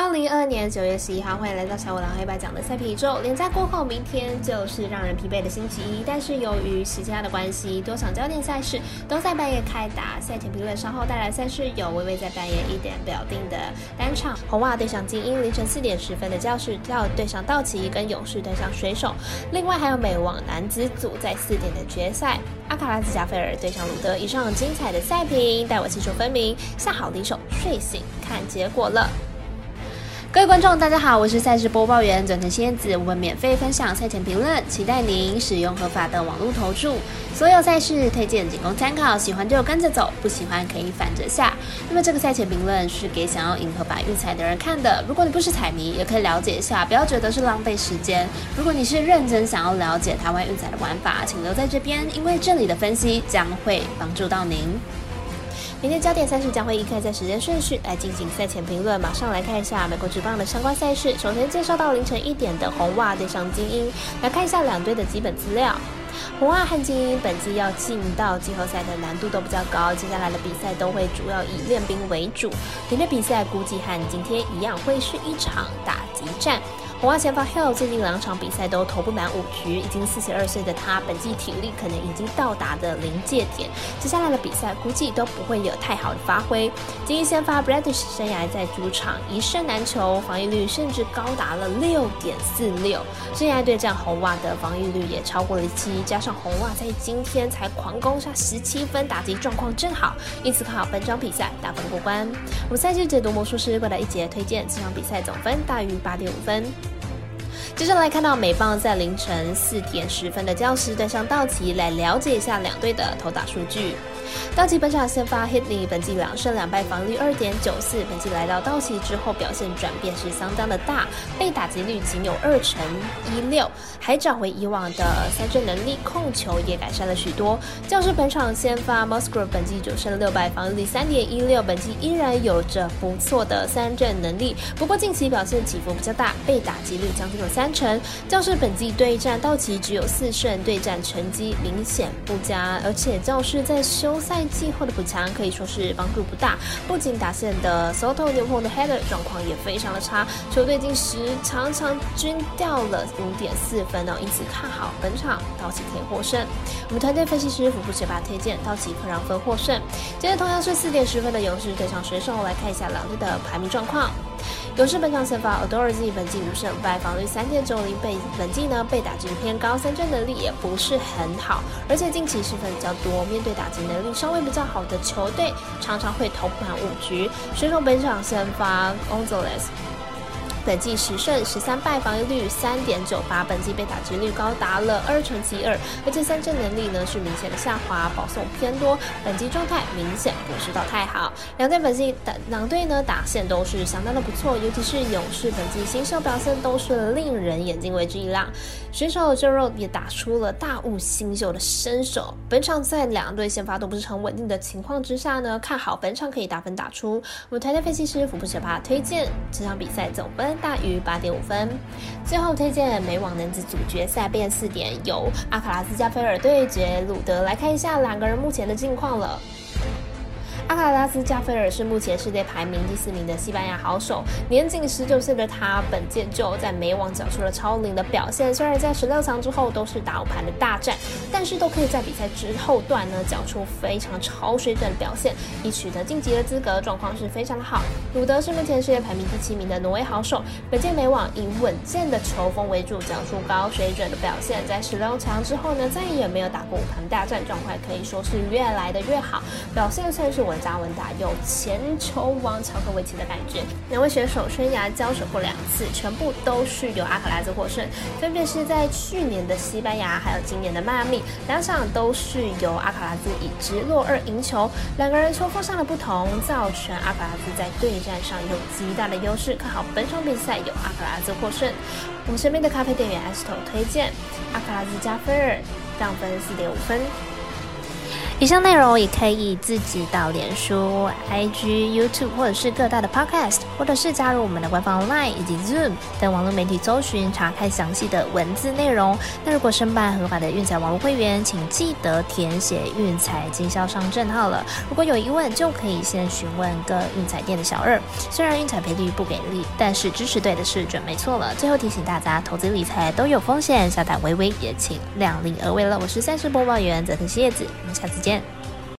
二零二二年九月十一号，欢迎来到小五郎黑白讲的赛皮宇宙。连假过后，明天就是让人疲惫的星期一。但是由于时间的关系，多场焦点赛事都在半夜开打。赛前评论稍后带来赛事有微微在半夜一点表定的单场：红袜对上精英，凌晨四点十分的教室跳对上道奇，跟勇士对上水手。另外还有美网男子组在四点的决赛，阿卡拉斯加菲尔对上鲁德。以上精彩的赛评，带我清楚分明，下好离手，睡醒看结果了。各位观众，大家好，我是赛事播报员转成仙子，我们免费分享赛前评论，期待您使用合法的网络投注。所有赛事推荐仅供参考，喜欢就跟着走，不喜欢可以反着下。那么这个赛前评论是给想要赢合法运彩的人看的，如果你不是彩迷，也可以了解一下，不要觉得是浪费时间。如果你是认真想要了解台湾运彩的玩法，请留在这边，因为这里的分析将会帮助到您。明天焦点赛事将会依靠在时间顺序来进行赛前评论。马上来看一下美国职棒的相关赛事。首先介绍到凌晨一点的红袜对上精英，来看一下两队的基本资料。红袜和精英本季要进到季后赛的难度都比较高，接下来的比赛都会主要以练兵为主。明天比赛估计和今天一样，会是一场打击战。红袜前发 Hill 最近两场比赛都投不满五局，已经四十二岁的他，本季体力可能已经到达的临界点。接下来的比赛估计都不会有太好的发挥。精英先发 Bradish 生涯在主场一胜难求，防御率甚至高达了六点四六。生涯对战红袜的防御率也超过了七，加上红袜在今天才狂攻下十七分，打击状况正好，因此看好本场比赛打分过关。我们赛季解读魔术师过来一节推荐，这场比赛总分大于八点五分。接下来看到美棒在凌晨四点十分的教室对上道奇，来了解一下两队的投打数据。道奇本场先发 Hitney，本季两胜两败，防率二点九四。本季来到道奇之后，表现转变是相当的大，被打击率仅有二成一六，还找回以往的三振能力，控球也改善了许多。教士本场先发 Musgrove，本季九胜六败，防率三点一六，本季依然有着不错的三振能力，不过近期表现起伏比较大，被打击率将近有三成。教士本季对战道奇只有四胜，对战成绩明显不佳，而且教士在休。赛季后的补强可以说是帮助不大，不仅打线的 Soto 牛棚的 Header 状况也非常的差，球队近时常常均掉了五点四分哦，因此看好本场道奇可以获胜。我们团队分析师福布学霸推荐道奇可让分获胜。接着同样是四点十分的勇士对上水手，来看一下两队的排名状况。勇士本场先发 Adorzy 本季五胜败，防率三点九零，被本季呢被打击偏高，三振能力也不是很好，而且近期失分比较多，面对打击能力稍微比较好的球队，常常会投不满五局。水手本场先发 o n z o l e s。本季十胜十三败，防御率三点九八，本季被打击率高达了二成七二，而且三振能力呢是明显的下滑，保送偏多，本季状态明显不是到太好。两队本季打两队呢打线都是相当的不错，尤其是勇士本季新秀表现都是令人眼睛为之一亮，选手 j o 也打出了大物新秀的身手。本场在两队先发都不是很稳定的情况之下呢，看好本场可以打分打出。我们台队分析师福布学霸推荐这场比赛总分。大于八点五分。最后推荐美网男子组决赛变四点，由阿卡拉斯加菲尔对决鲁德，来看一下两个人目前的近况了。阿卡拉斯加菲尔是目前世界排名第四名的西班牙好手，年仅十九岁的他，本届就在美网缴出了超龄的表现。虽然在十六强之后都是打五盘的大战，但是都可以在比赛之后段呢缴出非常超水准的表现，以取得晋级的资格，状况是非常的好。鲁德是目前世界排名第七名的挪威好手，本届美网以稳健的球风为主，缴出高水准的表现。在十六强之后呢，再也没有打过五盘大战，状况可以说是越来的越好，表现算是稳。扎文达有前球王乔克维奇的感觉，两位选手生涯交手过两次，全部都是由阿卡拉兹获胜，分别是在去年的西班牙，还有今年的迈阿密，两场都是由阿卡拉兹以直落二赢球。两个人球风上的不同，造成阿卡拉兹在对战上有极大的优势。看好本场比赛由阿卡拉兹获胜。我身边的咖啡店员 Astro 推荐阿卡拉兹加菲尔，让分四点五分。以上内容也可以自己到脸书、IG、YouTube 或者是各大的 Podcast。或者是加入我们的官方 LINE 以及 Zoom 等网络媒体搜寻查看详细的文字内容。那如果申办合法的运彩网络会员，请记得填写运彩经销商证号了。如果有疑问，就可以先询问各运彩店的小二。虽然运彩赔率不给力，但是支持对的是准没错了。最后提醒大家，投资理财都有风险，下胆微微也请量力而为了。我是赛事播报员泽藤叶子，我们下次见见。